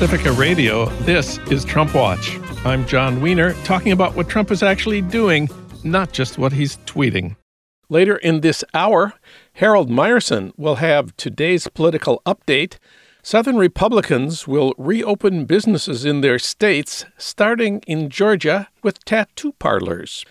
Pacifica Radio, this is Trump Watch. I'm Jon Wiener, talking about what Trump is actually doing, not just what he's tweeting. Later in this hour, Harold Meyerson will have today's political update. Southern Republicans will reopen businesses in their states, starting in Georgia with tattoo parlors.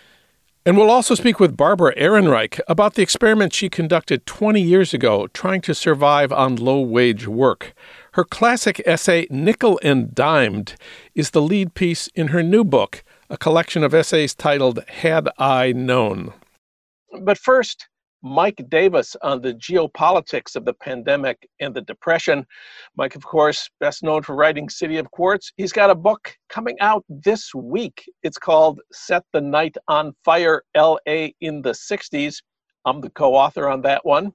And we'll also speak with Barbara Ehrenreich about the experiment she conducted 20 years ago trying to survive on low wage work. Her classic essay, Nickel and Dimed, is the lead piece in her new book, a collection of essays titled Had I Known. But first, Mike Davis on the geopolitics of the pandemic and the depression. Mike, of course, best known for writing City of Quartz. He's got a book coming out this week. It's called Set the Night on Fire LA in the 60s. I'm the co author on that one.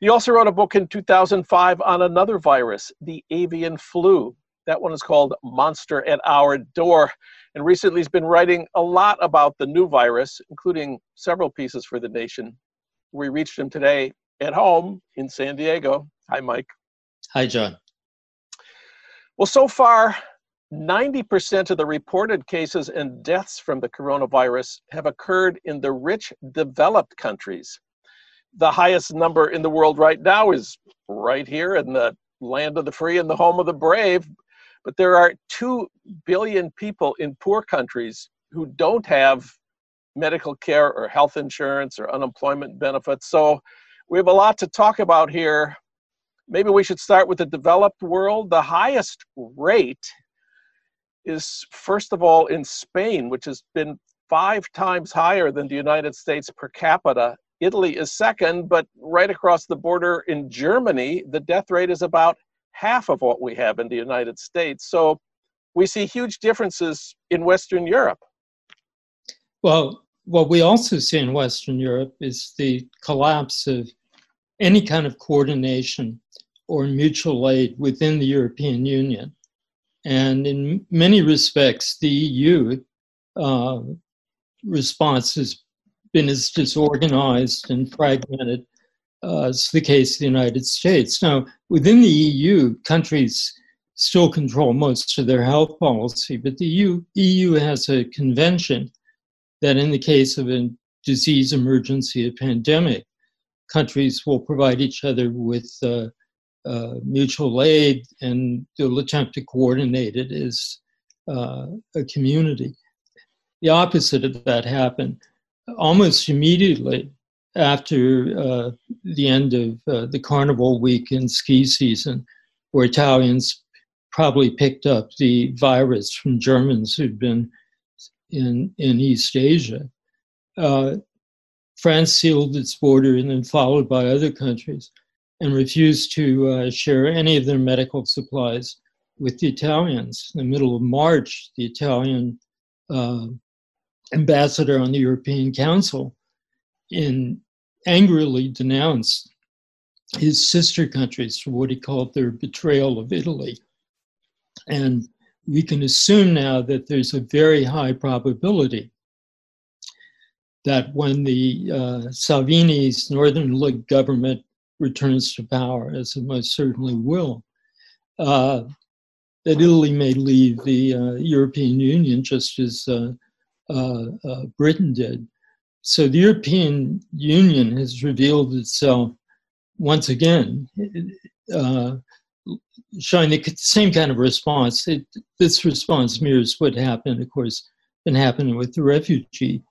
He also wrote a book in 2005 on another virus, the avian flu. That one is called Monster at Our Door. And recently he's been writing a lot about the new virus, including several pieces for The Nation we reached him today at home in San Diego. Hi, Mike. Hi, Jon. Well, so far, 90% of the reported cases and deaths from the coronavirus have occurred in the rich, developed countries. The highest number in the world right now is right here in the land of the free and the home of the brave. But there are 2 billion people in poor countries who don't have medical care or health insurance or unemployment benefits. So we have a lot to talk about here. Maybe we should start with the developed world. The highest rate is, first of all, in Spain, which has been five times higher than the United States per capita. Italy is second, but right across the border in Germany, the death rate is about half of what we have in the United States. So we see huge differences in Western Europe. Well, what we also see in Western Europe is the collapse of any kind of coordination or mutual aid within the European Union. And in many respects, the EU uh, response has been as disorganized and fragmented uh, as the case of the United States. Now, within the EU, countries still control most of their health policy, but the EU, EU has a convention that in the case of a disease emergency, a pandemic, countries will provide each other with uh, uh, mutual aid and they'll attempt to coordinate it as uh, a community. The opposite of that happened almost immediately after uh, the end of uh, the carnival week and ski season, where Italians probably picked up the virus from Germans who'd been in, in East Asia. Uh, France sealed its border and then followed by other countries and refused to uh, share any of their medical supplies with the Italians. In the middle of March, the Italian uh, ambassador on the European Council in angrily denounced his sister countries for what he called their betrayal of Italy. And we can assume now that there's a very high probability that when the uh, Salvini's Northern League government returns to power, as it most certainly will, uh, that Italy may leave the uh, European Union just as uh, uh, uh, Britain did. So the European Union has revealed itself once again showing the same kind of response. It, this response mirrors what happened, of course, been happening with the refugee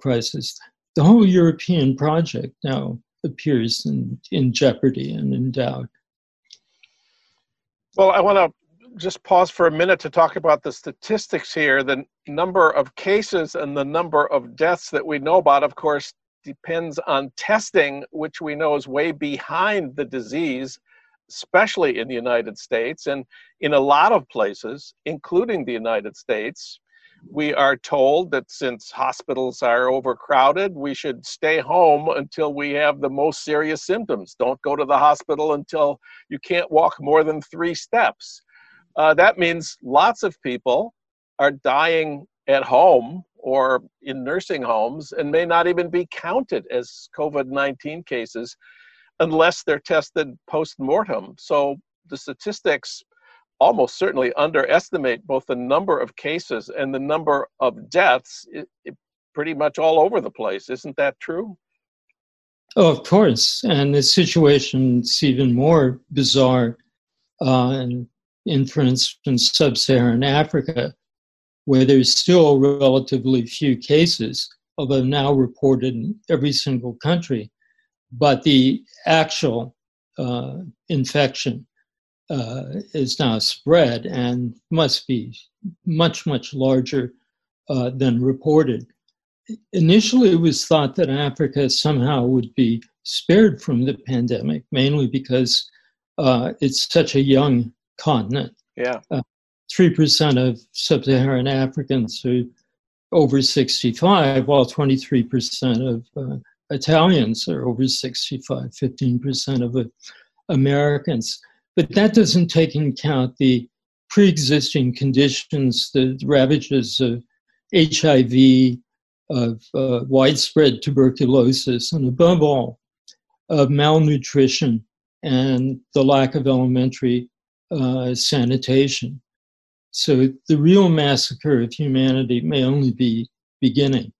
crisis. The whole European project now appears in, in jeopardy and in doubt. Well, I want to just pause for a minute to talk about the statistics here. The number of cases and the number of deaths that we know about, of course, depends on testing, which we know is way behind the disease especially in the United States and in a lot of places, including the United States, we are told that since hospitals are overcrowded, we should stay home until we have the most serious symptoms. Don't go to the hospital until you can't walk more than three steps. Uh, that means lots of people are dying at home or in nursing homes and may not even be counted as COVID 19 cases unless they're tested post mortem. So the statistics almost certainly underestimate both the number of cases and the number of deaths it, it, pretty much all over the place. Isn't that true? Oh, of course. And the situation's even more bizarre uh, in, in, for instance, sub Saharan Africa, where there's still relatively few cases, although now reported in every single country. But the actual uh, infection uh, is now spread and must be much, much larger uh, than reported. Initially, it was thought that Africa somehow would be spared from the pandemic, mainly because uh, it's such a young continent. Yeah. Uh, 3% of sub Saharan Africans are over 65, while 23% of uh, Italians are over 65, 15% of uh, Americans. But that doesn't take into account the pre existing conditions, the ravages of HIV, of uh, widespread tuberculosis, and above all, of malnutrition and the lack of elementary uh, sanitation. So the real massacre of humanity may only be beginning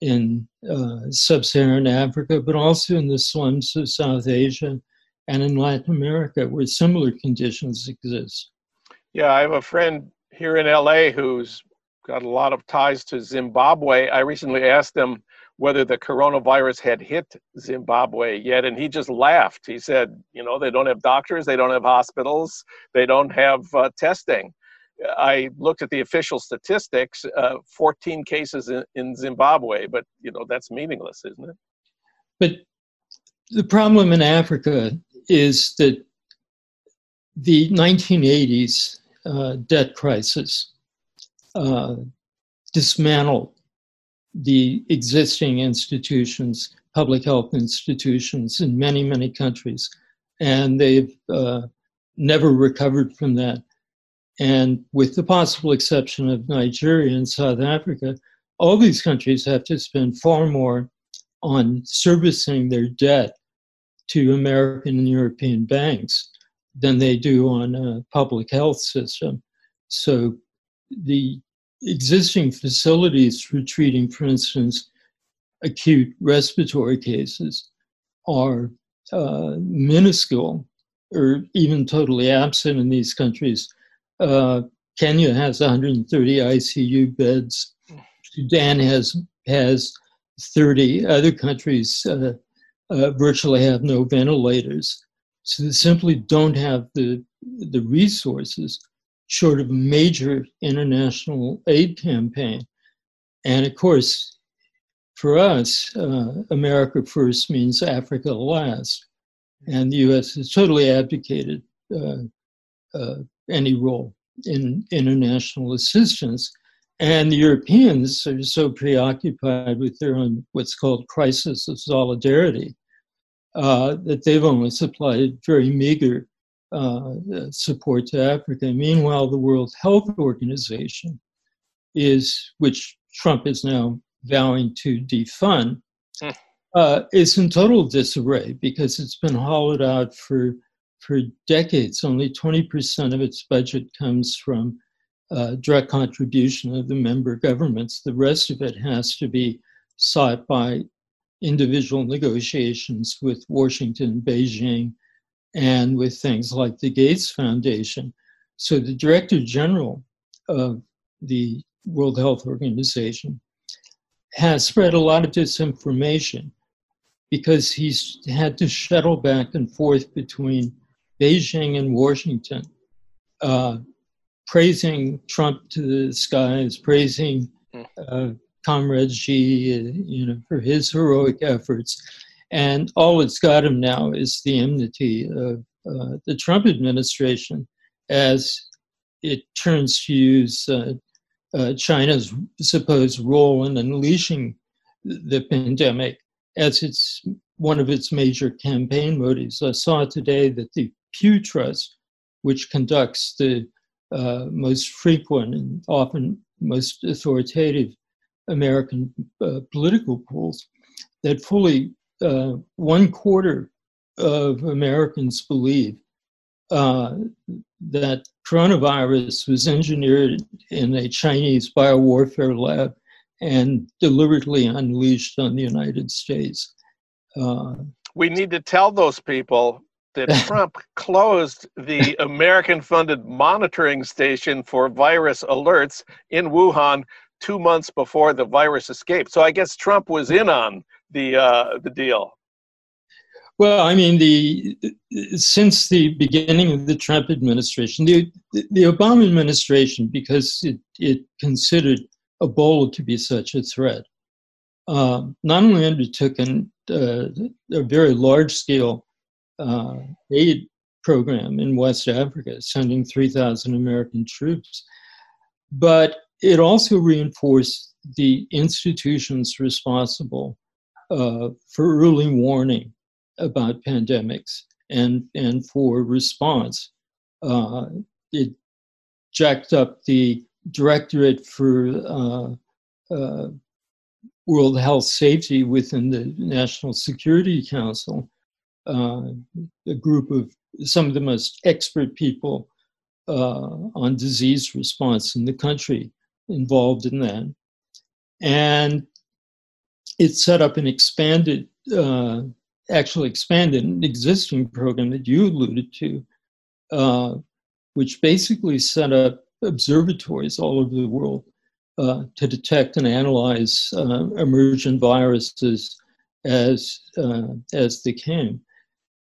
in uh, sub Saharan Africa, but also in the slums of South Asia and in Latin America, where similar conditions exist. Yeah, I have a friend here in LA who's got a lot of ties to Zimbabwe. I recently asked him whether the coronavirus had hit Zimbabwe yet, and he just laughed. He said, You know, they don't have doctors, they don't have hospitals, they don't have uh, testing. I looked at the official statistics, uh, 14 cases in, in Zimbabwe, but you know that's meaningless, isn't it? But the problem in Africa is that the 1980s uh, debt crisis uh, dismantled the existing institutions, public health institutions in many, many countries. And they've uh, never recovered from that. And with the possible exception of Nigeria and South Africa, all these countries have to spend far more on servicing their debt to American and European banks than they do on a public health system. So the existing facilities for treating, for instance, acute respiratory cases are uh, minuscule or even totally absent in these countries. Uh, Kenya has 130 ICU beds. Sudan has has 30. Other countries uh, uh, virtually have no ventilators. So they simply don't have the, the resources short of major international aid campaign. And of course, for us, uh, America first means Africa last. And the US has totally abdicated uh, uh, any role in international assistance. And the Europeans are so preoccupied with their own what's called crisis of solidarity uh, that they've only supplied very meager uh, support to Africa. Meanwhile, the World Health Organization is, which Trump is now vowing to defund, hmm. uh, is in total disarray because it's been hollowed out for for decades. Only 20% of its budget comes from uh, direct contribution of the member governments. The rest of it has to be sought by individual negotiations with Washington, Beijing, and with things like the Gates Foundation. So the Director General of the World Health Organization has spread a lot of disinformation because he's had to shuttle back and forth between Beijing and Washington, uh, praising Trump to the skies, praising hmm. uh, Comrade Xi, you know, for his heroic efforts. And all it's got him now is the enmity of uh, the Trump administration as it turns to use uh, uh, China's supposed role in unleashing the pandemic as its one of its major campaign motives. I saw today that the Pew Trust, which conducts the uh, most frequent and often most authoritative American uh, political polls, that fully uh, one quarter of Americans believe uh, that coronavirus was engineered in a Chinese biowarfare lab and deliberately unleashed on the United States. Uh, we need to tell those people that Trump closed the American funded monitoring station for virus alerts in Wuhan two months before the virus escaped. So I guess Trump was in on the uh, the deal. Well, I mean, the since the beginning of the Trump administration, the the Obama administration, because it, it considered Ebola to be such a threat, uh, not only undertook an, uh, a very large scale uh, aid program in West Africa, sending 3,000 American troops, but it also reinforced the institutions responsible uh, for early warning about pandemics and, and for response. Uh, it jacked up the Directorate for uh, uh, World Health Safety within the National Security Council, a group of some of the most expert people uh, on disease response in the country involved in that. And it set up an expanded, uh, actually expanded an existing program that you alluded to, uh, which basically set up observatories all over the world uh, to detect and analyze uh, emergent viruses as uh, as they came.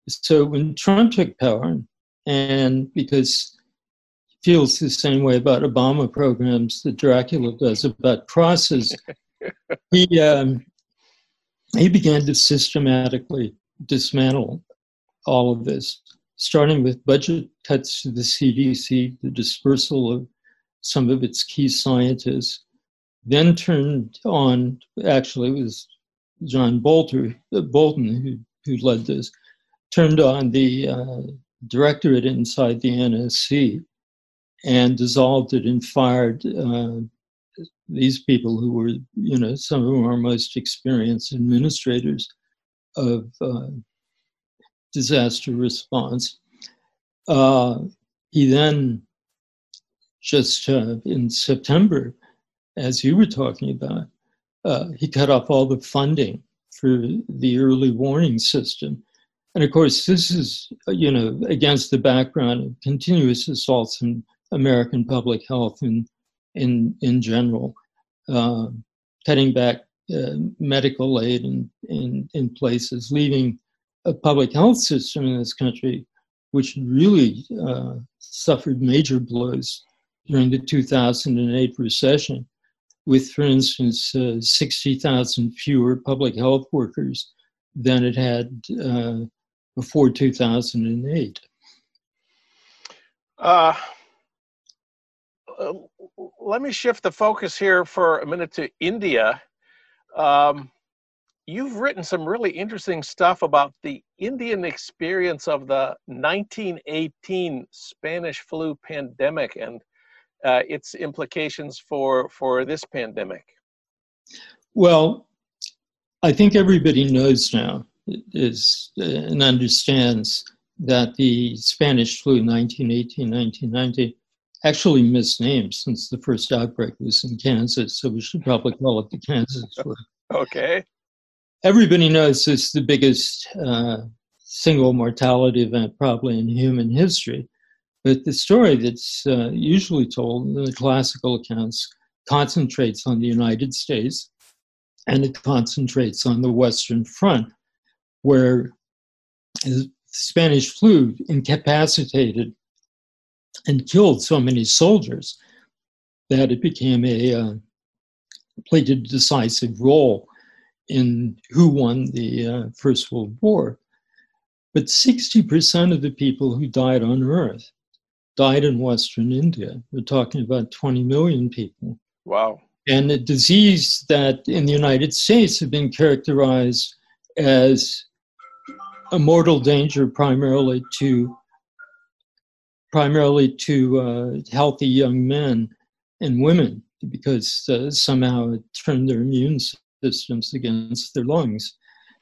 So when Trump took power, and because he feels the same way about Obama programs that Dracula does about crosses, he um, he began to systematically dismantle all of this, starting with budget cuts to the CDC, the dispersal of some of its key scientists, then turned on, actually, it was John Bolter, Bolton who, who led this, turned on the uh, directorate inside the NSC and dissolved it and fired uh, these people who were, you know, some of our most experienced administrators of uh, disaster response. Uh, he then, just uh, in September, as you were talking about, uh, he cut off all the funding for the early warning system. And of course, this is, you know, against the background of continuous assaults on American public health in, in, in general, uh, cutting back uh, medical aid in, in, in places, leaving a public health system in this country which really uh, suffered major blows during the 2008 recession, with, for instance, uh, 60,000 fewer public health workers than it had uh, before 2008. Uh, let me shift the focus here for a minute to India. Um, you've written some really interesting stuff about the Indian experience of the 1918 Spanish flu pandemic and uh, its implications for, for this pandemic. Well, I think everybody knows now is uh, and understands that the Spanish flu 1918 1919 actually misnamed since the first outbreak was in Kansas, so we should probably call it the Kansas flu. okay everybody knows it's the biggest uh, single mortality event probably in human history. But the story that's uh, usually told in the classical accounts concentrates on the United States and it concentrates on the Western Front, where the Spanish flu incapacitated and killed so many soldiers that it became a uh, played a decisive role in who won the uh, First World War. But 60% of the people who died on Earth died in Western India. We're talking about 20 million people. Wow. And a disease that in the United States had been characterized as a mortal danger primarily to primarily to uh, healthy young men and women because uh, somehow it turned their immune systems against their lungs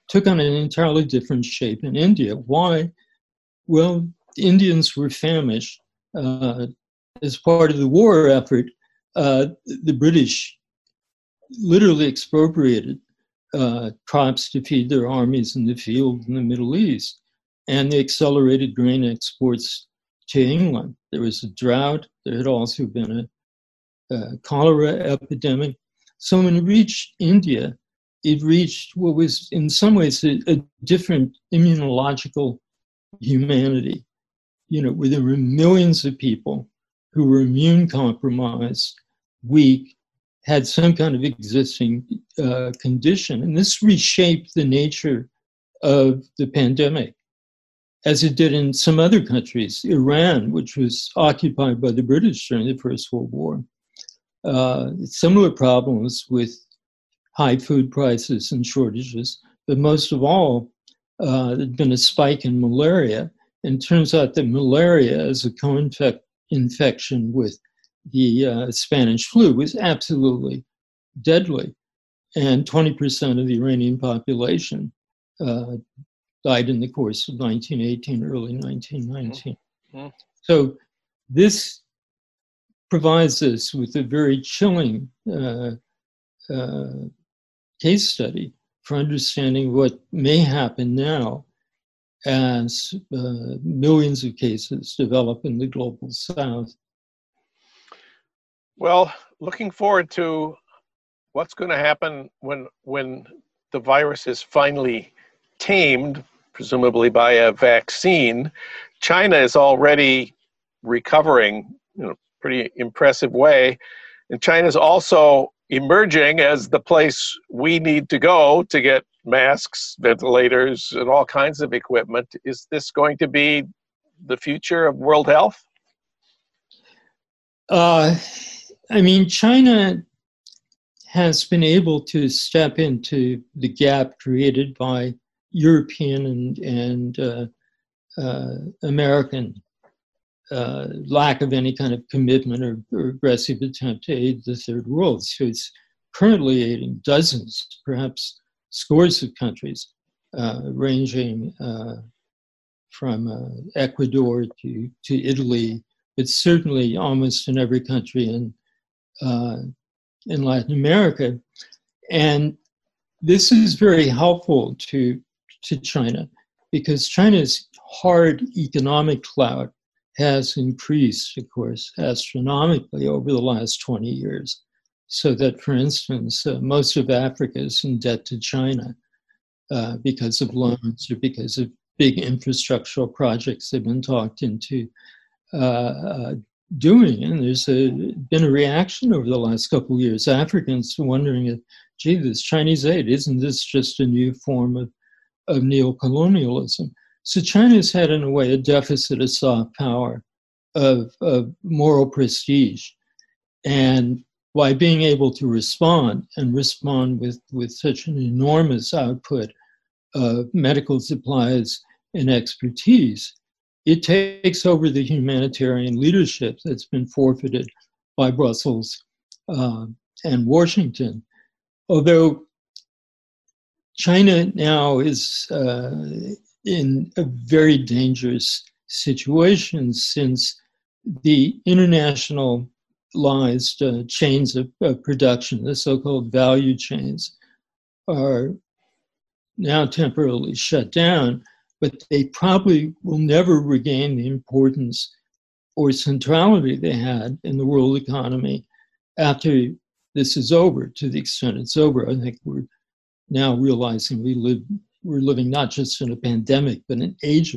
took on an entirely different shape in India. Why? Well, Indians were famished. Uh, as part of the war effort, uh, the British literally expropriated uh, crops to feed their armies in the field in the Middle East, and they accelerated grain exports to England. There was a drought. There had also been a, a cholera epidemic. So when it reached India, it reached what was in some ways a, a different immunological humanity. You know, where there were millions of people who were immune compromised, weak, had some kind of existing uh, condition. And this reshaped the nature of the pandemic, as it did in some other countries. Iran, which was occupied by the British during the First World War, uh, similar problems with high food prices and shortages. But most of all, uh, there'd been a spike in malaria. And turns out that malaria is a co-infection with the uh, Spanish flu was absolutely deadly. And 20% of the Iranian population uh, died in the course of 1918, early 1919. Mm-hmm. So this provides us with a very chilling uh, uh, case study for understanding what may happen now as uh, millions of cases develop in the global south. Well, looking forward to what's going to happen when when the virus is finally tamed, presumably by a vaccine. China is already recovering, you know, pretty impressive way, and China is also emerging as the place we need to go to get masks, ventilators, and all kinds of equipment. Is this going to be the future of world health? Uh, I mean, China has been able to step into the gap created by European and, and uh, uh, American uh, lack of any kind of commitment or, or, aggressive attempt to aid the third world. So it's currently aiding dozens, perhaps scores of countries, uh, ranging uh, from uh, Ecuador to, to Italy, but certainly almost in every country in, uh, in Latin America. And this is very helpful to, to China because China's hard economic clout has increased, of course, astronomically over the last 20 years. So that, for instance, uh, most of Africa is in debt to China uh, because of loans or because of big infrastructural projects they've been talked into uh, uh doing. And there's a, been a reaction over the last couple of years. Africans wondering if, gee, this Chinese aid, isn't this just a new form of, of neocolonialism? So China's had, in a way, a deficit of soft power, of, of moral prestige. And by being able to respond and respond with, with such an enormous output of medical supplies and expertise, it takes over the humanitarian leadership that's been forfeited by Brussels uh, and Washington. Although China now is uh, in a very dangerous situation since the internationalized uh, chains of, of production, the so called value chains, are now temporarily shut down, but they probably will never regain the importance or centrality they had in the world economy after this is over, to the extent it's over. I think we're now realizing we live we're living not just in a pandemic, but an age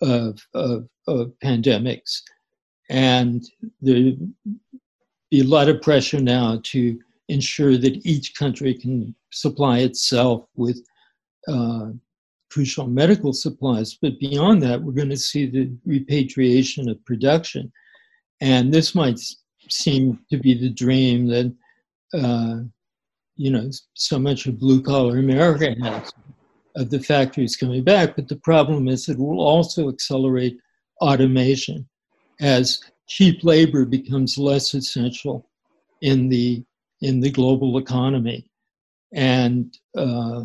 of, of, of pandemics. And there be a lot of pressure now to ensure that each country can supply itself with uh, crucial medical supplies. But beyond that, we're going to see the repatriation of production. And this might seem to be the dream that, uh, you know, so much of blue collar America has of the factories coming back. But the problem is it will also accelerate automation as cheap labor becomes less essential in the in the global economy, and uh,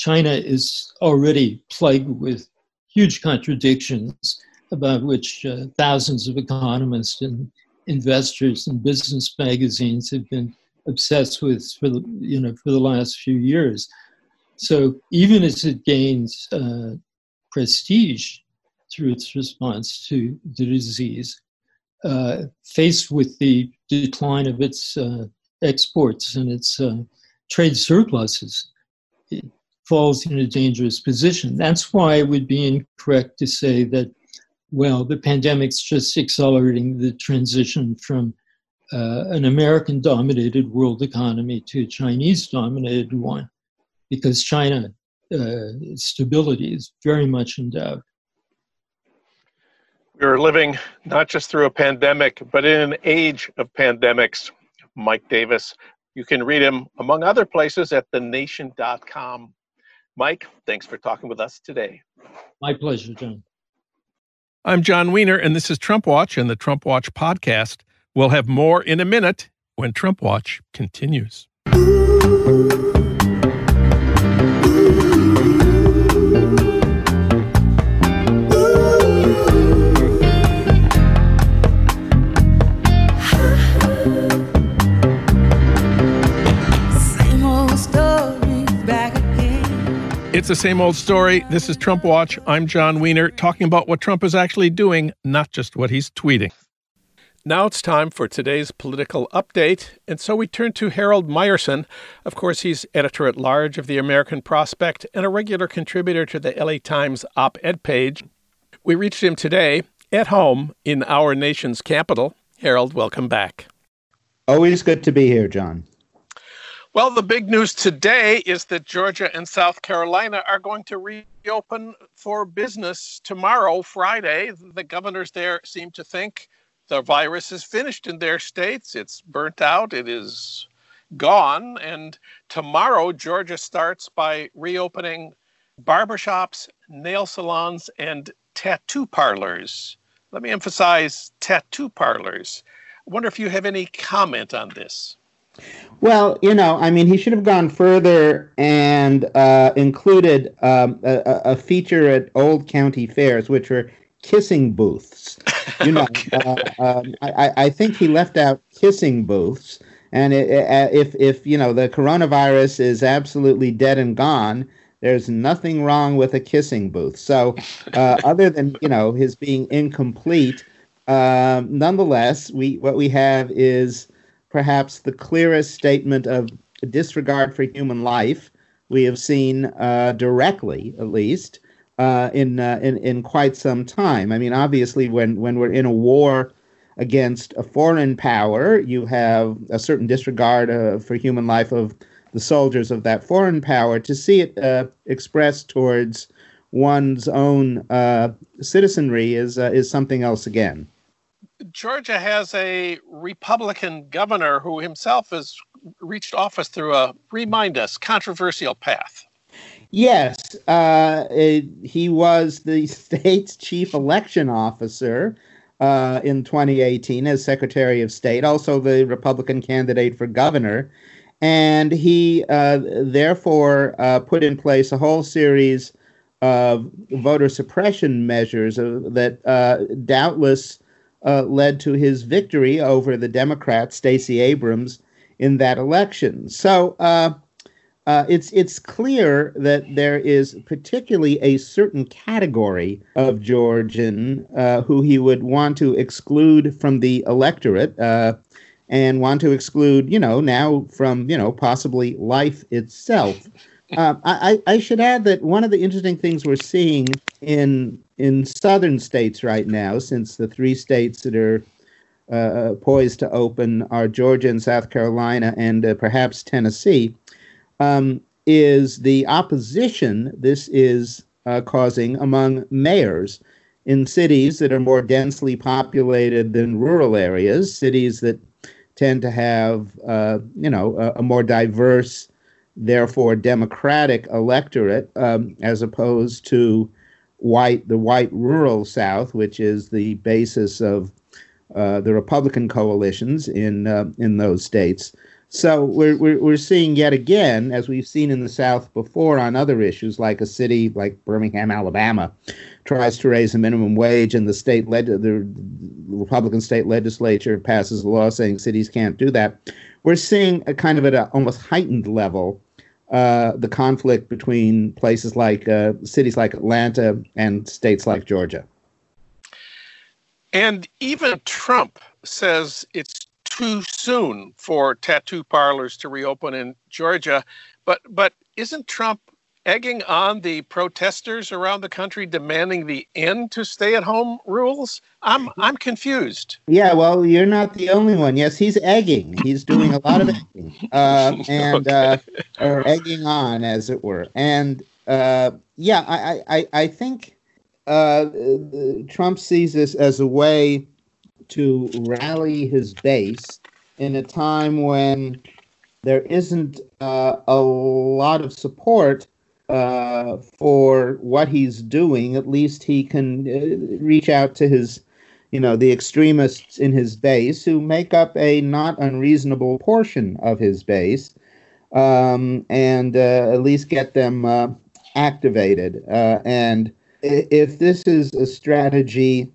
China is already plagued with huge contradictions about which uh, thousands of economists and investors and business magazines have been obsessed with for the you know for the last few years. So even as it gains uh, prestige through its response to the disease, uh, faced with the decline of its uh, exports and its uh, trade surpluses, it falls in a dangerous position. That's why it would be incorrect to say that, well, the pandemic's just accelerating the transition from uh, an American dominated world economy to a Chinese dominated one, because China uh, stability is very much in doubt. We're living not just through a pandemic, but in an age of pandemics. Mike Davis, you can read him, among other places, at thenation.com. Mike, thanks for talking with us today. My pleasure, Jon. I'm Jon Wiener, and this is Trump Watch and the Trump Watch podcast. We'll have more in a minute when Trump Watch continues. It's the same old story. This is Trump Watch. I'm Jon Wiener, talking about what Trump is actually doing, not just what he's tweeting. Now it's time for today's political update, and so we turn to Harold Meyerson. Of course, he's editor at large of the American Prospect and a regular contributor to the LA Times op ed page. We reached him today at home in our nation's capital. Harold, welcome back. Always good to be here, Jon. Well, the big news today is that Georgia and South Carolina are going to reopen for business tomorrow, Friday. The governors there seem to think the virus is finished in their states. It's burnt out, it is gone. And tomorrow, Georgia starts by reopening barbershops, nail salons, and tattoo parlors. Let me emphasize tattoo parlors. I wonder if you have any comment on this. Well, you know, I mean, he should have gone further and uh, included um, a, a, feature at old county fairs, which were kissing booths. You know, okay. uh, um, I, I, think he left out kissing booths. And it, it, uh, if, if, you know, the coronavirus is absolutely dead and gone, there's nothing wrong with a kissing booth. So, uh, other than, you know, his being incomplete, um, nonetheless, we what we have is perhaps the clearest statement of disregard for human life we have seen uh, directly, at least, uh, in, uh, in in quite some time. I mean, obviously, when when we're in a war against a foreign power, you have a certain disregard uh, for human life of the soldiers of that foreign power. To see it uh, expressed towards one's own citizenry is is something else again. Georgia has a Republican governor who himself has reached office through a, remind us, controversial path. Yes, uh, it, he was the state's chief election officer uh, in 2018 as Secretary of State, also the Republican candidate for governor. And he uh, therefore uh, put in place a whole series of voter suppression measures uh, that uh, doubtless uh, led to his victory over the Democrat Stacey Abrams in that election. So uh, uh, it's it's clear that there is particularly a certain category of Georgian uh, who he would want to exclude from the electorate uh, and want to exclude, you know, now from you know possibly life itself. Uh, I, I should add that one of the interesting things we're seeing in in southern states right now, since the three states that are uh, poised to open are Georgia and South Carolina and uh, perhaps Tennessee, um, is the opposition this is uh, causing among mayors in cities that are more densely populated than rural areas, cities that tend to have, uh, you know, a, a more diverse therefore democratic electorate um, as opposed to white the white rural South, which is the basis of uh, the Republican coalitions in uh, in those states. So we're, we're we're seeing yet again, as we've seen in the South before on other issues, like a city like Birmingham, Alabama, tries to raise the minimum wage, and the state led the Republican state legislature passes a law saying cities can't do that. We're seeing a kind of at an almost heightened level uh, the conflict between places like uh, cities like Atlanta and states like Georgia. And even Trump says it's too soon for tattoo parlors to reopen in Georgia. But but isn't Trump egging on the protesters around the country demanding the end to stay-at-home rules? I'm I'm confused. Yeah, well, you're not the only one. Yes, he's egging. He's doing a lot of egging, uh, and uh, or egging on, as it were. And uh, yeah, I I I think uh, Trump sees this as a way to rally his base in a time when there isn't uh, a lot of support uh, for what he's doing. At least he can uh, reach out to his, you know, the extremists in his base who make up a not unreasonable portion of his base, um, and uh, at least get them uh, activated. And if this is a strategy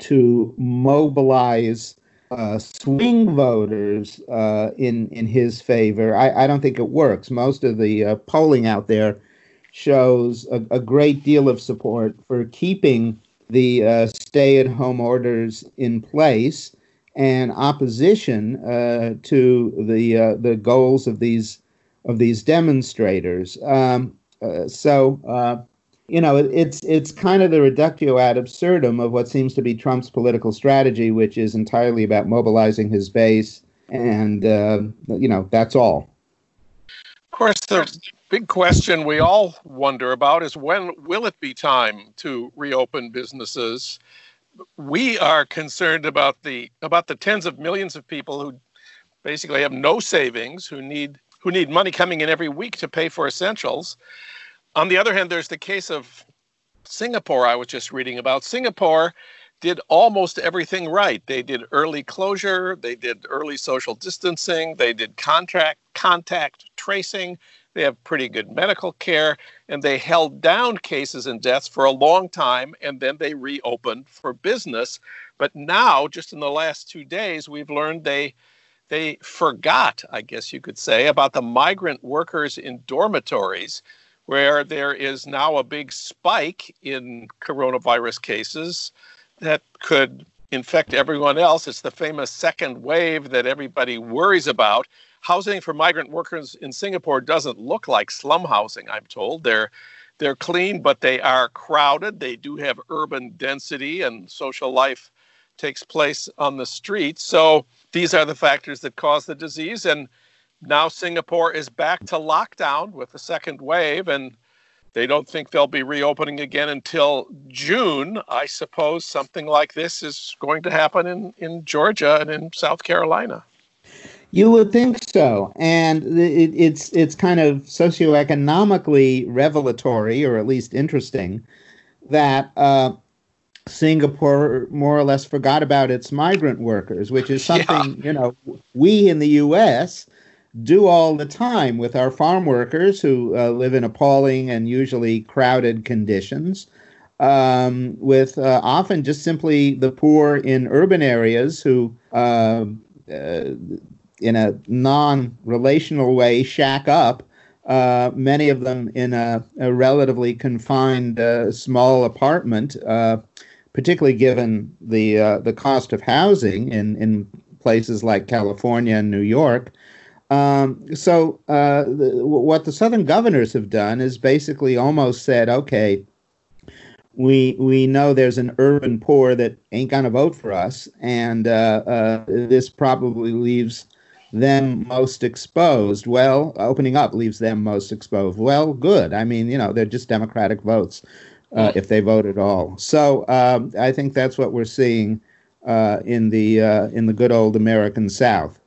to mobilize uh, swing voters uh, in in his favor. I, I, don't think it works. Most of the uh, polling out there shows a, a, great deal of support for keeping the uh, stay-at-home orders in place and opposition uh, to the uh, the goals of these of these demonstrators. Um, so you know, it's it's kind of the reductio ad absurdum of what seems to be Trump's political strategy, which is entirely about mobilizing his base, and uh, you know that's all. Of course, the big question we all wonder about is when will it be time to reopen businesses? We are concerned about the about the tens of millions of people who basically have no savings, who need who need money coming in every week to pay for essentials on the other hand, there's the case of Singapore I was just reading about. Singapore did almost everything right. They did early closure, they did early social distancing, they did contract contact tracing, they have pretty good medical care, and they held down cases and deaths for a long time and then they reopened for business. But now, just in the last 2 days, we've learned they they forgot, I guess you could say, about the migrant workers in dormitories where there is now a big spike in coronavirus cases that could infect everyone else. It's the famous second wave that everybody worries about. Housing for migrant workers in Singapore doesn't look like slum housing, I'm told. They're they're clean, but they are crowded. They do have urban density and social life takes place on the streets. So these are the factors that cause the disease and now Singapore is back to lockdown with the second wave, and they don't think they'll be reopening again until June. I suppose something like this is going to happen in, in Georgia and in South Carolina. You would think so, and it, it's it's kind of socioeconomically revelatory, or at least interesting, that uh, Singapore more or less forgot about its migrant workers, which is something yeah. you know we in the U.S do all the time with our farm workers who uh, live in appalling and usually crowded conditions, um, with uh, often just simply the poor in urban areas who, uh, uh in a non relational way, shack up. Uh, many of them in a, a relatively confined uh, small apartment, particularly given the the cost of housing in, in places like California and New York. Um, so uh, the, what the Southern governors have done is basically almost said, okay, we we know there's an urban poor that ain't gonna vote for us, and uh, uh, this probably leaves them most exposed. Well, opening up leaves them most exposed. Well, good. I mean, you know, they're just Democratic votes uh, if they vote at all. So um, I think that's what we're seeing uh, in the uh, in the good old American South.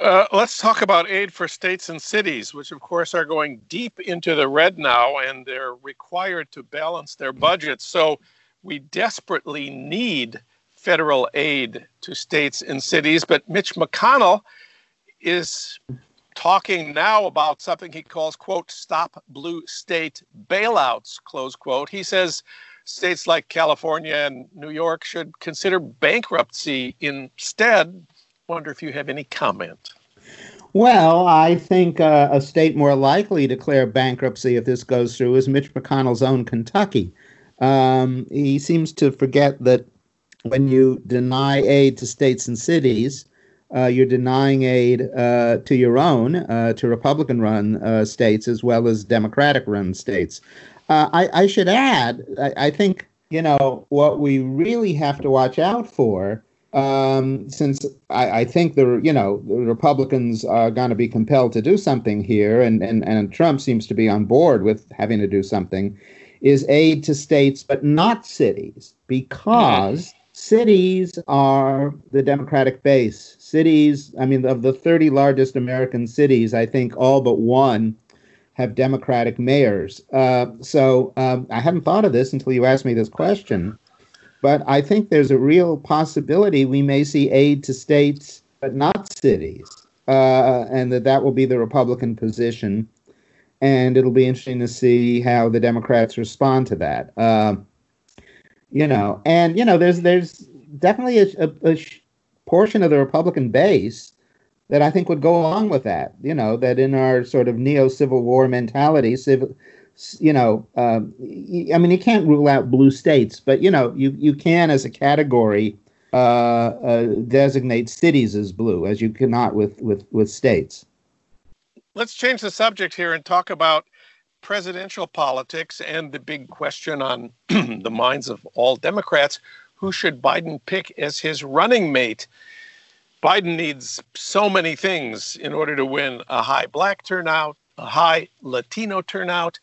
Uh, let's talk about aid for states and cities, which of course are going deep into the red now and they're required to balance their budgets. So we desperately need federal aid to states and cities. But Mitch McConnell is talking now about something he calls, quote, stop blue state bailouts, close quote. He says states like California and New York should consider bankruptcy instead. Wonder if you have any comment. Well, I think uh, a state more likely to declare bankruptcy if this goes through is Mitch McConnell's own Kentucky. Um, he seems to forget that when you deny aid to states and cities, uh, you're denying aid uh, to your own, uh, to Republican run uh, states as well as Democratic run states. Uh, I, I, should add, I, I, think, you know, what we really have to watch out for, um, since I, I, think the, you know, the Republicans are going to be compelled to do something here, and, and, and Trump seems to be on board with having to do something, is aid to states, but not cities, because cities are the Democratic base. Cities, I mean, of the 30 largest American cities, I think all but one have Democratic mayors. Uh, so um, I hadn't thought of this until you asked me this question. But I think there's a real possibility we may see aid to states, but not cities, uh, and that that will be the Republican position. And it'll be interesting to see how the Democrats respond to that. Uh, you know, and you know, there's there's definitely a, a, a portion of the Republican base that I think would go along with that. You know, that in our sort of neo Civil War mentality, civil, you know, um, I mean, you can't rule out blue states, but you know, you you can as a category uh, uh, designate cities as blue, as you cannot with with with states. Let's change the subject here and talk about presidential politics and the big question on the minds of all Democrats who should Biden pick as his running mate? Biden needs so many things in order to win a high black turnout, a high Latino turnout,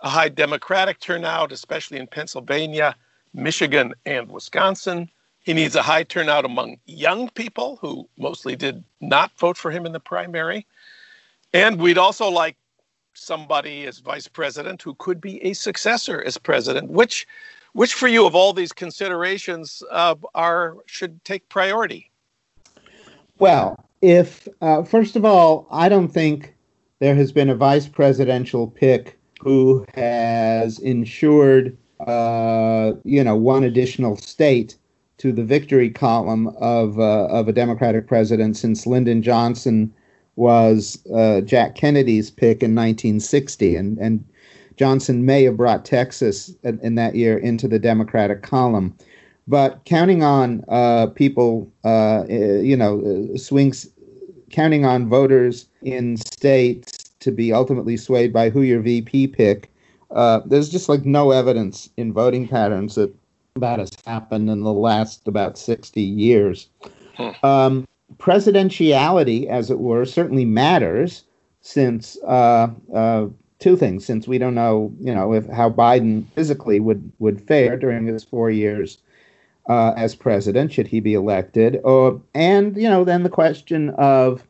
a high Democratic turnout, especially in Pennsylvania, Michigan, and Wisconsin. He needs a high turnout among young people who mostly did not vote for him in the primary. And we'd also like somebody as vice president who could be a successor as president. Which, which for you of all these considerations uh, are should take priority? Well, if uh, first of all, I don't think there has been a vice presidential pick who has ensured, uh, you know, one additional state to the victory column of uh, of a Democratic president since Lyndon Johnson was uh, Jack Kennedy's pick in 1960, and and Johnson may have brought Texas in, in that year into the Democratic column, but counting on uh, people, uh, eh, you know, uh, swings, counting on voters in states to be ultimately swayed by who your VP pick, uh, there's just like no evidence in voting patterns that that has happened in the last about 60 years. Hmm. Um, presidentiality, as it were, certainly matters since uh, uh, two things. Since we don't know, you know, if how Biden physically would would fare during his four years uh, as president, should he be elected, or and you know, then the question of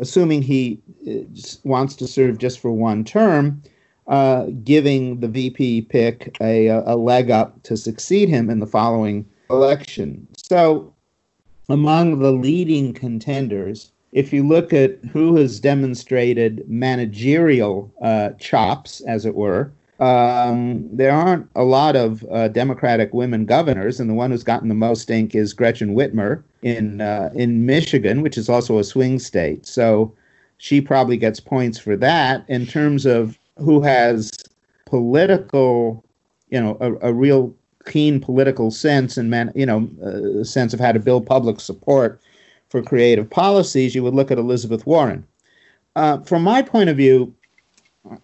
assuming he uh, wants to serve just for one term. Uh, giving the VP pick a, a leg up to succeed him in the following election. So among the leading contenders, if you look at who has demonstrated managerial uh, chops, as it were, um, there aren't a lot of uh, Democratic women governors, and the one who's gotten the most ink is Gretchen Whitmer in uh, in Michigan, which is also a swing state. So she probably gets points for that. In terms of who has political, you know, a, a real keen political sense and man, you know, uh, sense of how to build public support for creative policies, you would look at Elizabeth Warren. Uh, from my point of view,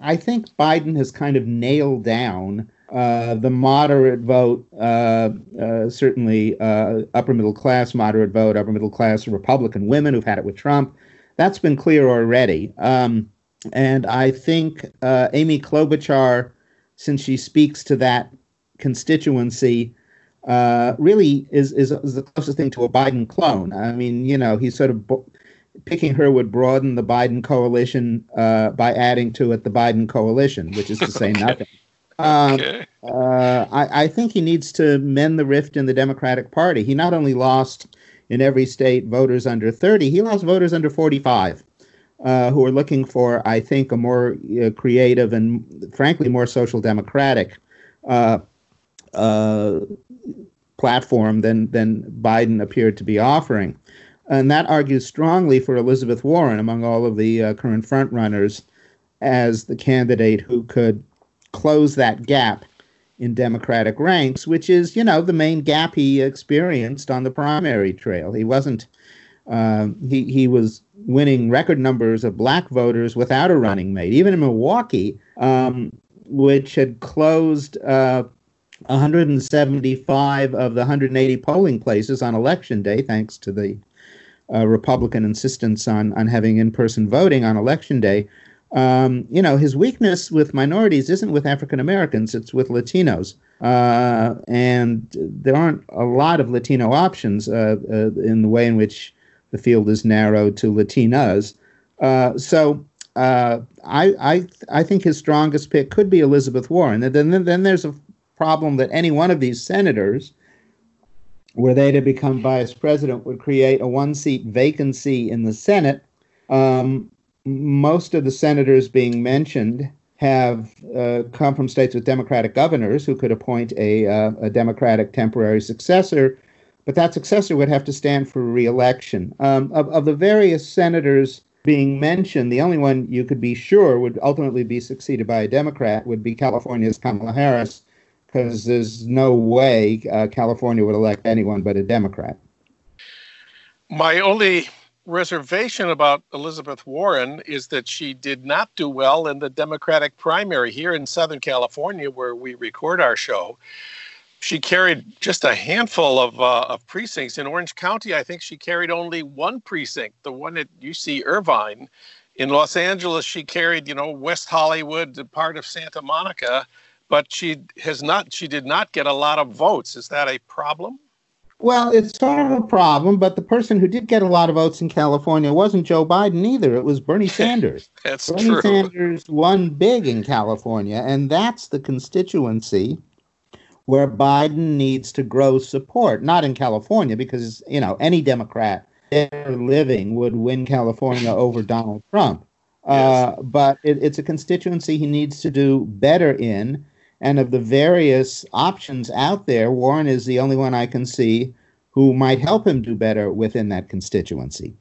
I think Biden has kind of nailed down uh, the moderate vote, uh, uh, certainly uh, upper middle class moderate vote, upper middle class Republican women who've had it with Trump. That's been clear already. Um, and I think Amy Klobuchar, since she speaks to that constituency uh, really is, is, is the closest thing to a Biden clone. I mean, you know, he's sort of bo- picking her would broaden the Biden coalition uh, by adding to it the Biden coalition, which is to say okay. nothing. Um, okay. uh, I, I, think he needs to mend the rift in the Democratic Party. He not only lost in every state voters under 30, he lost voters under 45. uh, who are looking for, I think, a more uh, creative and, frankly, more social democratic uh, uh, platform than than Biden appeared to be offering, and that argues strongly for Elizabeth Warren among all of the uh, current frontrunners as the candidate who could close that gap in Democratic ranks, which is, you know, the main gap he experienced on the primary trail. He wasn't. Uh, he he was winning record numbers of black voters without a running mate. Even in Milwaukee, um, which had closed uh, 175 of the 180 polling places on election day, thanks to the uh, Republican insistence on on having in-person voting on election day. Um, you know, his weakness with minorities isn't with African Americans; it's with Latinos, uh, and there aren't a lot of Latino options uh, uh, in the way in which the field is narrowed to Latinas. Uh, so uh, I, I, I think his strongest pick could be Elizabeth Warren. And then, then there's a problem that any one of these senators, were they to become vice president, would create a one seat vacancy in the Senate. Um, most of the senators being mentioned have uh, come from states with Democratic governors who could appoint a, uh, a Democratic temporary successor but that successor would have to stand for reelection. Um, of, of the various senators being mentioned, the only one you could be sure would ultimately be succeeded by a Democrat would be California's Kamala Harris, because there's no way uh, California would elect anyone but a Democrat. My only reservation about Elizabeth Warren is that she did not do well in the Democratic primary here in Southern California, where we record our show she carried just a handful of, uh, of precincts in Orange County. I think she carried only one precinct, the one at UC Irvine. In Los Angeles, she carried, you know, West Hollywood, part of Santa Monica, but she has not. She did not get a lot of votes. Is that a problem? Well, it's sort of a problem, but the person who did get a lot of votes in California wasn't Joe Biden either. It was Bernie Sanders. that's true. Bernie true. Sanders won big in California, and that's the constituency where Biden needs to grow support, not in California, because, you know, any Democrat living would win California over Donald Trump. Uh, but it, it's a constituency he needs to do better in. And of the various options out there, Warren is the only one I can see who might help him do better within that constituency.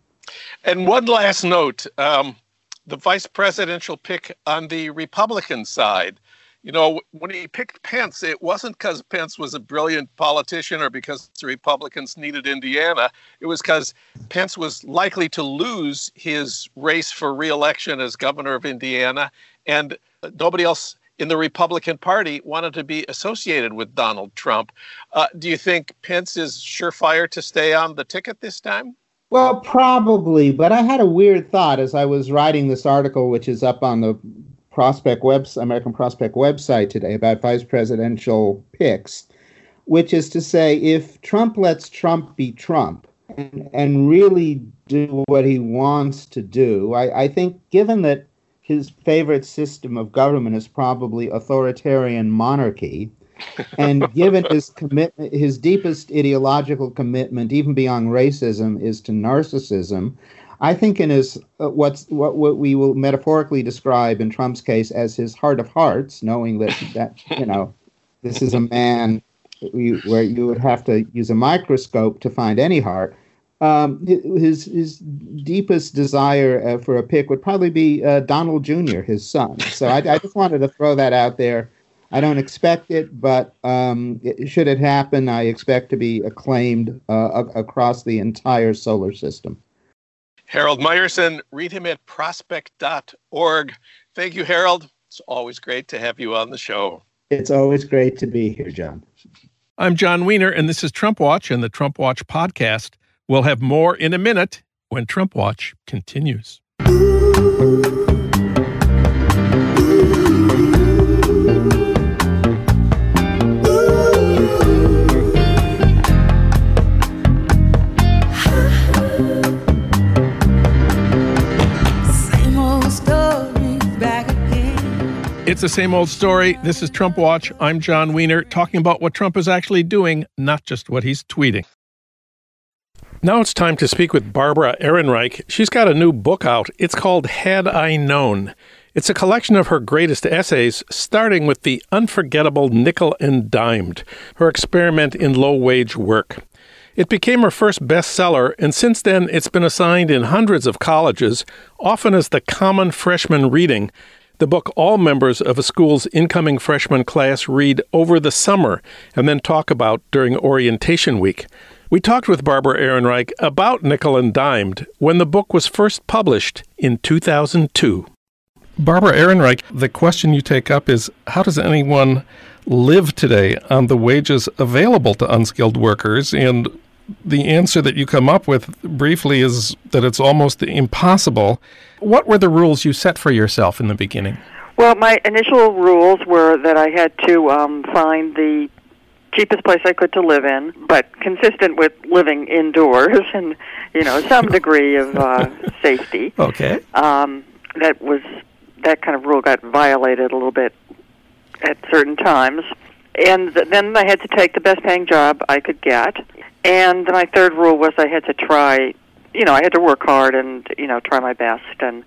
And one last note um, the vice presidential pick on the Republican side you know, when he picked Pence, it wasn't because Pence was a brilliant politician or because the Republicans needed Indiana. It was because Pence was likely to lose his race for reelection as governor of Indiana, and nobody else in the Republican Party wanted to be associated with Donald Trump. Uh, do you think Pence is surefire to stay on the ticket this time? Well, probably, but I had a weird thought as I was writing this article, which is up on the Prospect webs American Prospect website today about vice presidential picks, which is to say, if Trump lets Trump be Trump and, and really do what he wants to do, I, I think given that his favorite system of government is probably authoritarian monarchy, and given his commitment, his deepest ideological commitment, even beyond racism, is to narcissism. I think in his uh, what's what what we will metaphorically describe in Trump's case as his heart of hearts, knowing that that you know this is a man where you would have to use a microscope to find any heart. Um, his his deepest desire uh, for a pick would probably be uh, Donald Jr., his son. So I, I, just wanted to throw that out there. I don't expect it, but um, it, should it happen, I expect to be acclaimed uh, across the entire solar system. Harold Meyerson. Read him at prospect.org. Thank you, Harold. It's always great to have you on the show. It's always great to be here, Jon. I'm Jon Wiener, and this is Trump Watch and the Trump Watch podcast. We'll have more in a minute when Trump Watch continues. It's the same old story. This is Trump Watch. I'm Jon Wiener, talking about what Trump is actually doing, not just what he's tweeting. Now it's time to speak with Barbara Ehrenreich. She's got a new book out. It's called Had I Known. It's a collection of her greatest essays, starting with the unforgettable Nickel and Dimed, her experiment in low wage work. It became her first bestseller, and since then it's been assigned in hundreds of colleges, often as the common freshman reading, the book all members of a school's incoming freshman class read over the summer and then talk about during orientation week. We talked with Barbara Ehrenreich about Nickel and Dimed when the book was first published in 2002. Barbara Ehrenreich, the question you take up is how does anyone live today on the wages available to unskilled workers? And the answer that you come up with briefly is that it's almost impossible. What were the rules you set for yourself in the beginning? Well, my initial rules were that I had to um, find the cheapest place I could to live in, but consistent with living indoors and you know some degree of uh, safety. Okay. Um, that was that kind of rule got violated a little bit at certain times, and th- then I had to take the best paying job I could get. And my third rule was I had to try, you know, I had to work hard and you know try my best and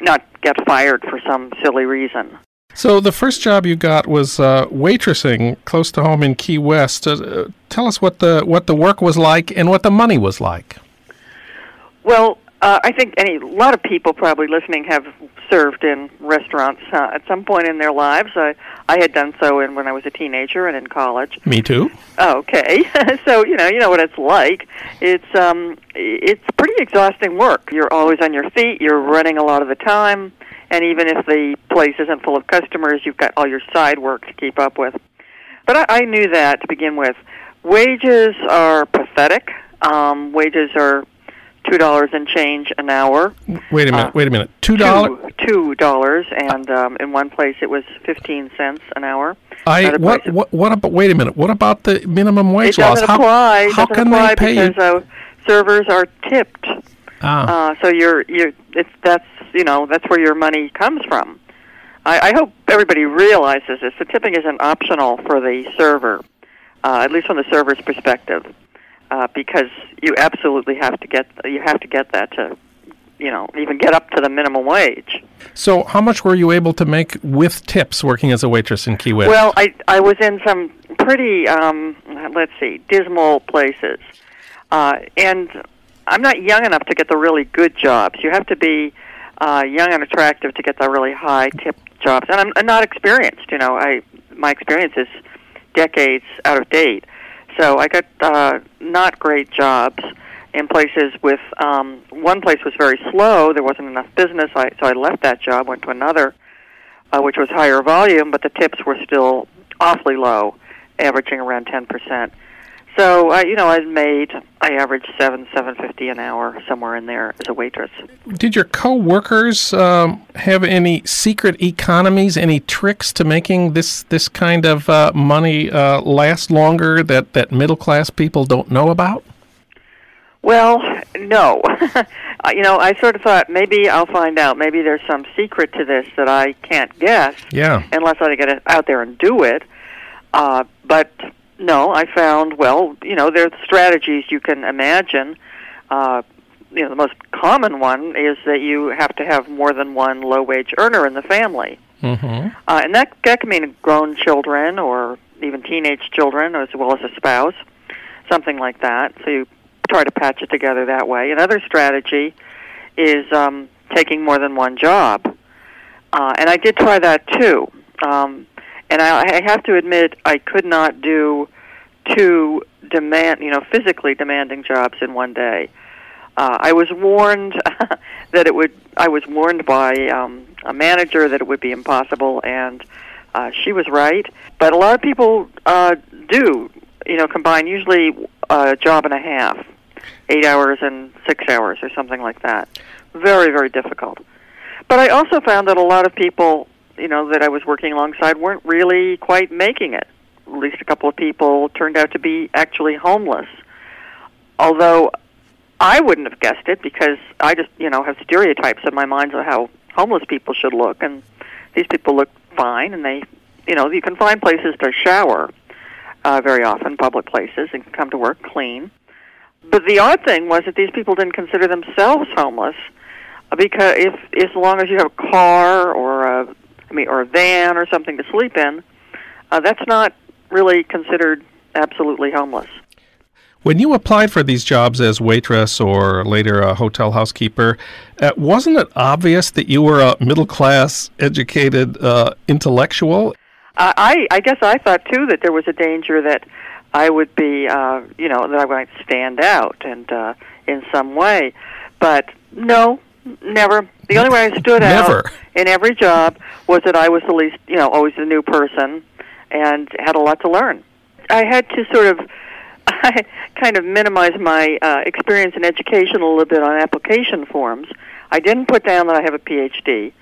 not get fired for some silly reason. So the first job you got was uh, waitressing close to home in Key West. Uh, tell us what the what the work was like and what the money was like. Well, uh, I think any a lot of people probably listening have served in restaurants uh, at some point in their lives. I I had done so in when I was a teenager and in college. Me too. Okay, so you know you know what it's like. It's um it's pretty exhausting work. You're always on your feet. You're running a lot of the time and even if the place isn't full of customers, you've got all your side work to keep up with. But I, I knew that to begin with. Wages are pathetic. Um, wages are two dollars and change an hour. Wait a minute. Uh, wait a minute. Two dollars. Two dollars, and um, in one place it was fifteen cents an hour. I what, what what about? Wait a minute. What about the minimum wage it laws? Doesn't apply. How, how can apply they pay? Because uh, servers are tipped. Ah. Uh, so you're you're it's that's you know that's where your money comes from. I, I hope everybody realizes this. The tipping isn't optional for the server, uh, at least from the server's perspective, uh, because you absolutely have to get you have to get that to you know even get up to the minimum wage. So, how much were you able to make with tips working as a waitress in Key West? Well, I I was in some pretty um, let's see dismal places, uh, and I'm not young enough to get the really good jobs. You have to be uh, young and attractive to get the really high tip jobs. And I'm, I'm not experienced. You know, I my experience is decades out of date. So I got uh, not great jobs in places with um, one place was very slow. There wasn't enough business, I, so I left that job, went to another, uh, which was higher volume, but the tips were still awfully low, averaging around ten percent. So uh, you know, I made I averaged seven seven fifty an hour somewhere in there as a waitress. Did your coworkers um, have any secret economies, any tricks to making this this kind of uh, money uh, last longer that that middle class people don't know about? Well, no. Uh, you know, I sort of thought maybe I'll find out. Maybe there's some secret to this that I can't guess. Yeah. Unless I get out there and do it. Uh, but no, I found well, you know, there are strategies you can imagine. Uh, you know, the most common one is that you have to have more than one low-wage earner in the family, mm-hmm. uh, and that that can mean grown children or even teenage children, as well as a spouse, something like that. So you try to patch it together that way. Another strategy is um, taking more than one job, uh, and I did try that too. Um, and I, I have to admit I could not do two demand, you know, physically demanding jobs in one day. Uh, I was warned that it would. I was warned by um, a manager that it would be impossible, and uh, she was right. But a lot of people uh, do, you know, combine usually a job and a half, eight hours and six hours, or something like that. Very, very difficult. But I also found that a lot of people you know that I was working alongside weren't really quite making it. At least a couple of people turned out to be actually homeless. Although I wouldn't have guessed it because I just you know have stereotypes in my mind of how homeless people should look, and these people look fine, and they you know you can find places to shower uh, very often, public places, and come to work clean. But the odd thing was that these people didn't consider themselves homeless because if as long as you have a car or a I mean or a van or something to sleep in, uh, that's not really considered absolutely homeless. When you applied for these jobs as waitress or later a hotel housekeeper, uh, wasn't it obvious that you were a middle class, educated uh, intellectual? Uh, I I guess I thought too that there was a danger that I would be, uh, you know, that I might stand out and uh, in some way, but no, never. The only way I stood Never. out in every job was that I was the least, you know, always the new person, and had a lot to learn. I had to sort of, I kind of minimize my uh, experience in education a little bit on application forms. I didn't put down that I have a PhD.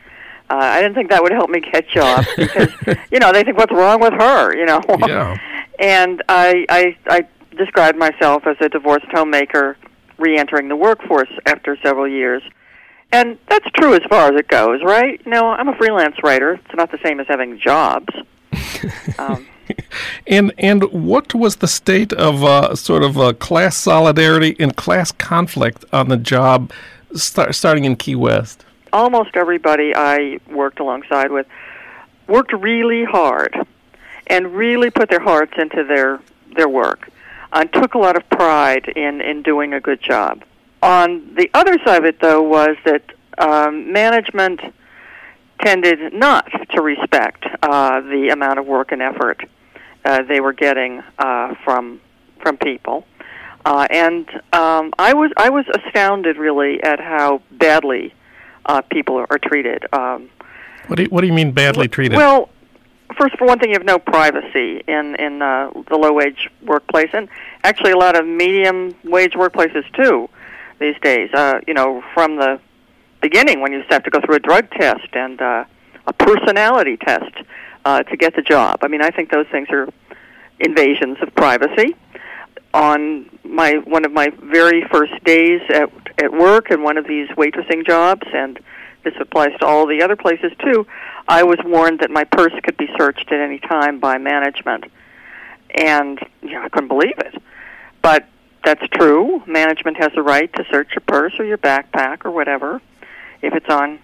Uh, I didn't think that would help me get jobs because, you know, they think what's wrong with her, you know. Yeah. and I, I, I described myself as a divorced homemaker re-entering the workforce after several years. And that's true as far as it goes, right? You know, I'm a freelance writer. It's not the same as having jobs. um, And and what was the state of uh, sort of uh, class solidarity and class conflict on the job, start, starting in Key West? almost everybody I worked alongside with worked really hard and really put their hearts into their their work and took a lot of pride in in doing a good job. On the other side of it, though, was that um, management tended not to respect uh, the amount of work and effort uh, they were getting uh, from from people. Uh, and um, I was I was astounded really at how badly uh, people are, are treated. Um, What do you, what do you mean badly treated? well, first for one thing, you have no privacy in in uh, the low wage workplace, and actually a lot of medium wage workplaces too these days. Uh, you know, from the beginning when you have to go through a drug test and uh, a personality test uh, to get the job. I mean, I think those things are invasions of privacy. On my one of my very first days at at work in one of these waitressing jobs, and this applies to all the other places too. I was warned that my purse could be searched at any time by management, and you know, I couldn't believe it. But that's true. Management has the right to search your purse or your backpack or whatever if it's on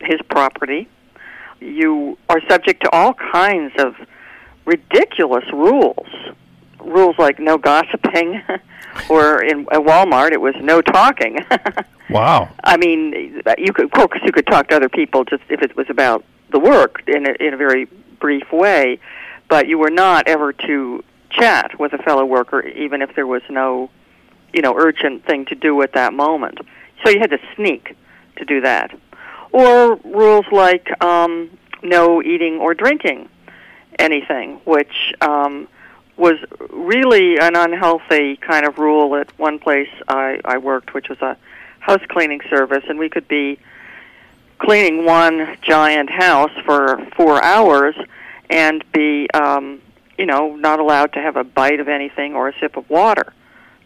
his property. You are subject to all kinds of ridiculous rules. Rules like no gossiping, or in at Walmart it was no talking. wow. I mean, you could, of course, you could talk to other people just if it was about the work in a, in a very brief way, but you were not ever to chat with a fellow worker, even if there was no, you know, urgent thing to do at that moment. So you had to sneak to do that, or rules like um, no eating or drinking anything, which um, was really an unhealthy kind of rule at one place I, I worked, which was a house cleaning service, and we could be cleaning one giant house for four hours and be, um, you know, not allowed to have a bite of anything or a sip of water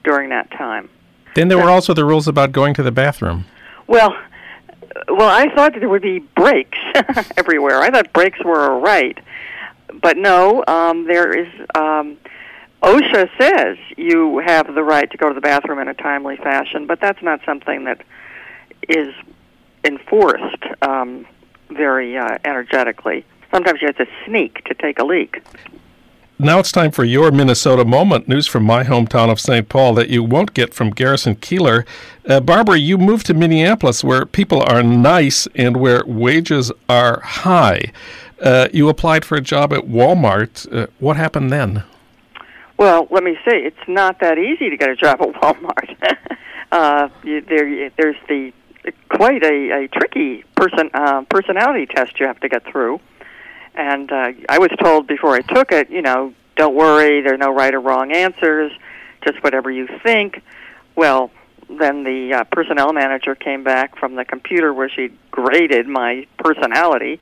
during that time. Then there were also the rules about going to the bathroom. Well, well, I thought that there would be breaks everywhere. I thought breaks were all right, but no. Um, there is. Um, OSHA says you have the right to go to the bathroom in a timely fashion, but that's not something that is enforced um, very uh, energetically. Sometimes you have to sneak to take a leak. Now it's time for your Minnesota moment. News from my hometown of St. Paul that you won't get from Garrison Keillor. Uh, Barbara, you moved to Minneapolis where people are nice and where wages are high. Uh, you applied for a job at Walmart. Uh, what happened then? Well, let me say, it's not that easy to get a job at Walmart. uh, there, there's the quite a, a tricky person uh, personality test you have to get through. And uh, I was told before I took it, you know, don't worry, there are no right or wrong answers, just whatever you think. Well, then the uh, personnel manager came back from the computer where she graded my personality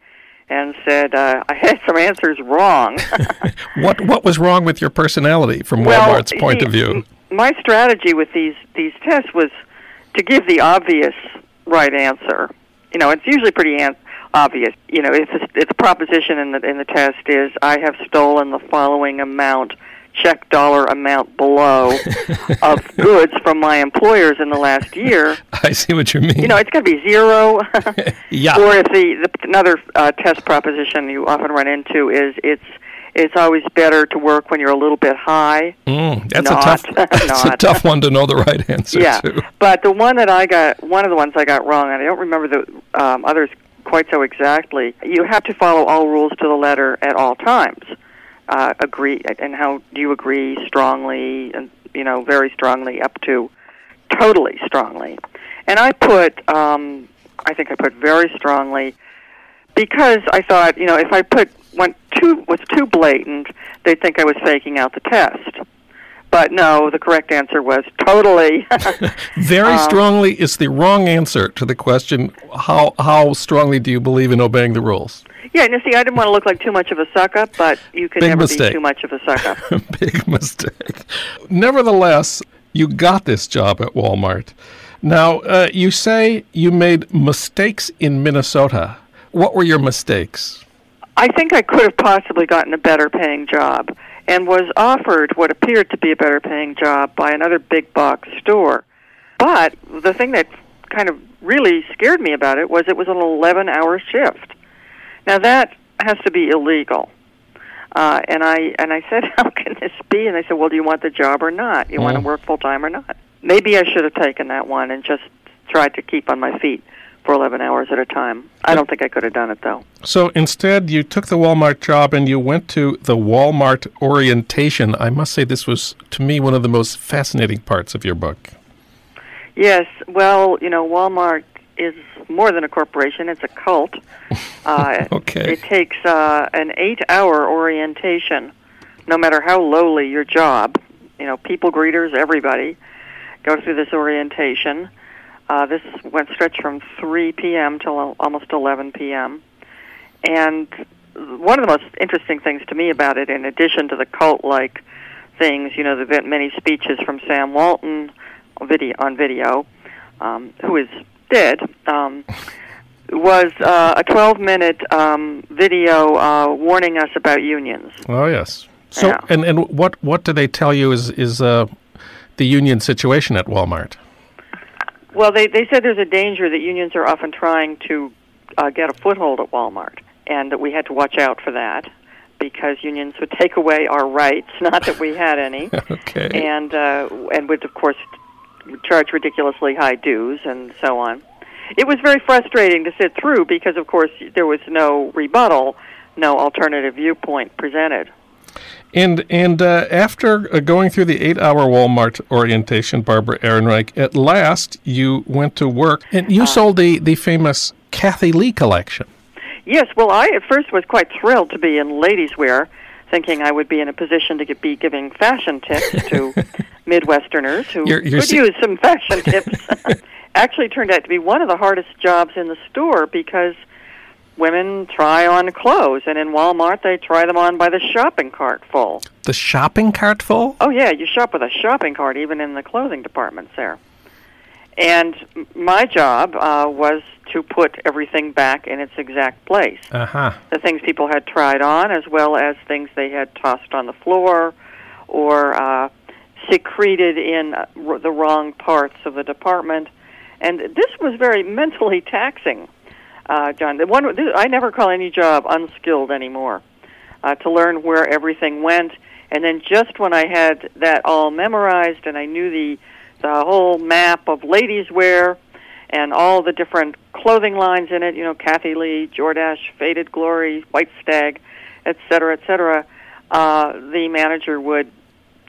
and said uh, I had some answers wrong. what what was wrong with your personality from well, Walmart's point of view? My strategy with these these tests was to give the obvious right answer. You know, it's usually pretty an- obvious. You know, if the, if the proposition in the in the test is I have stolen the following amount check dollar amount below of goods from my employers in the last year. I see what you mean. You know, it's got to be zero. yeah. Or if the, the another uh, test proposition you often run into is it's it's always better to work when you're a little bit high. Mm, that's Not. a tough. That's a tough one to know the right answer yeah, to. but the one that I got, one of the ones I got wrong, and I don't remember the um, others quite so exactly. You have to follow all rules to the letter at all times. Uh, agree, and how do you agree strongly, and you know, very strongly, up to totally strongly. And I put, um, I think I put very strongly, because I thought, you know, if I put went too was too blatant, they'd think I was faking out the test. But no, the correct answer was totally. Very Um, strongly is the wrong answer to the question. How how strongly do you believe in obeying the rules? yeah, and you see, I didn't want to look like too much of a suck up, but you can Big never mistake. be too much of a suck up. Big mistake. Nevertheless, you got this job at Walmart. Now, uh, you say you made mistakes in Minnesota. What were your mistakes? I think I could have possibly gotten a better paying job and was offered what appeared to be a better paying job by another big box store. But the thing that kind of really scared me about it was it was an 11 hour shift. Now that has to be illegal. Uh, and I and I said, "How can this be?" And they said, "Well, do you want the job or not? You want to work full time or not?" Maybe I should have taken that one and just tried to keep on my feet for 11 hours at a time. I don't think I could have done it though. So instead, you took the Walmart job and you went to the Walmart orientation. I must say, this was, to me, one of the most fascinating parts of your book. Yes, well, you know, Walmart is more than a corporation; it's a cult. Uh, Okay. It takes uh, an eight-hour orientation, no matter how lowly your job. You know, people greeters, everybody go through this orientation. Uh, this went stretched from 3 p.m. till almost 11 p.m. And one of the most interesting things to me about it, in addition to the cult-like things, you know, the ve- many speeches from Sam Walton video on video, um, who is dead, um, was uh, a 12-minute um, video uh, warning us about unions. Oh yes. So Yeah. and and what what do they tell you is is uh, the union situation at Walmart? Well, they they said there's a danger that unions are often trying to uh, get a foothold at Walmart, and that we had to watch out for that because unions would take away our rights. Not that we had any. okay. and uh, and would of course charge ridiculously high dues and so on. It was very frustrating to sit through because of course there was no rebuttal, no alternative viewpoint presented. And and uh, after uh, going through the eight-hour Walmart orientation, Barbara Ehrenreich, at last you went to work and you sold the the famous Kathie Lee collection. Yes, well, I at first was quite thrilled to be in ladies' wear, thinking I would be in a position to be giving fashion tips to Midwesterners who You're- you're could se- use some fashion tips. Actually, turned out to be one of the hardest jobs in the store because women try on clothes, and in Walmart they try them on by the shopping cart full. The shopping cart full. Oh yeah, you shop with a shopping cart even in the clothing departments there. And my job uh, was to put everything back in its exact place Uh huh. the things people had tried on, as well as things they had tossed on the floor or uh, secreted in uh, r- the wrong parts of the department. And this was very mentally taxing, uh, Jon. The one this, I never call any job unskilled anymore. Uh, to learn where everything went, and then just when I had that all memorized and I knew the the whole map of ladies' wear and all the different clothing lines in it, you know, Kathie Lee, Jordache, Faded Glory, White Stag, et cetera, et cetera, uh, the manager would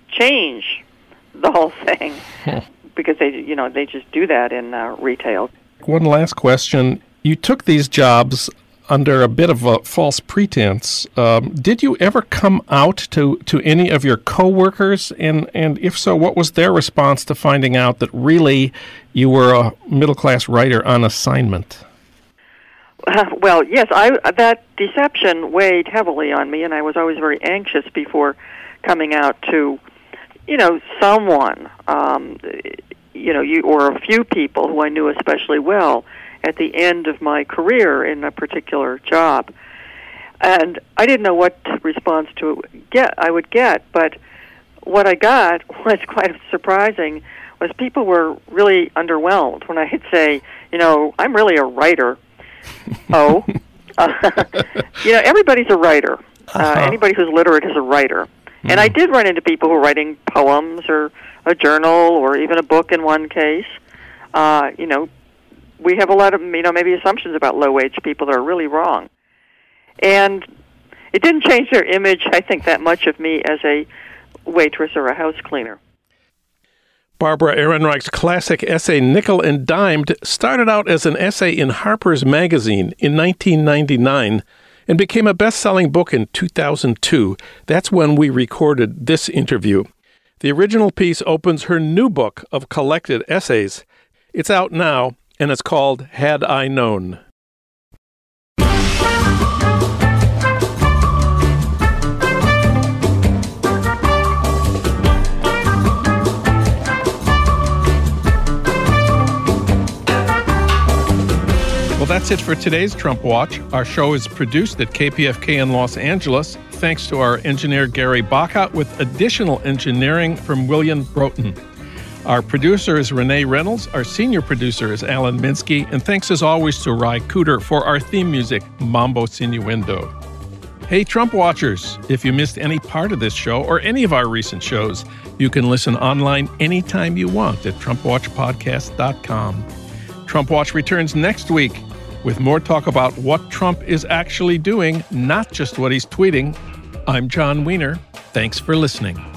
change the whole thing because they, you know, they just do that in uh, retail. One last question. You took these jobs under a bit of a false pretense. Um, did you ever come out to, to any of your coworkers? And, and if so, what was their response to finding out that really you were a middle class writer on assignment? well, yes, I that deception weighed heavily on me, and I was always very anxious before coming out to, you know, someone, um, you know, you or a few people who I knew especially well at the end of my career in a particular job, and I didn't know what response to get I would get, but what I got was quite surprising. Was people were really underwhelmed when I'd say, you know, I'm really a writer. oh, uh, you know, everybody's a writer. Uh, uh-huh. Anybody who's literate is a writer. Mm. And I mm-hmm. did run into people who were writing poems or a journal or even a book in one case. Uh, you know, we have a lot of you know maybe assumptions about low wage people that are really wrong, and it didn't change their image. I think that much of me as a waitress or a house cleaner. Barbara Ehrenreich's classic essay Nickel and Dimed started out as an essay in Harper's Magazine in 1999 and became a best selling book in 2002. That's when we recorded this interview. The original piece opens her new book of collected essays. It's out now, and it's called Had I Known. Well, that's it for today's Trump Watch. Our show is produced at KPFK in Los Angeles, thanks to our engineer Gary Baca, with additional engineering from William Broughton. Our producer is Renee Reynolds. Our senior producer is Alan Minsky. And thanks as always to Ry Cooder for our theme music, Mambo Sinuendo. Hey, Trump watchers, if you missed any part of this show or any of our recent shows, you can listen online anytime you want at TrumpWatchPodcast.com. Trump Watch returns next week with more talk about what Trump is actually doing, not just what he's tweeting. I'm Jon Wiener. Thanks for listening.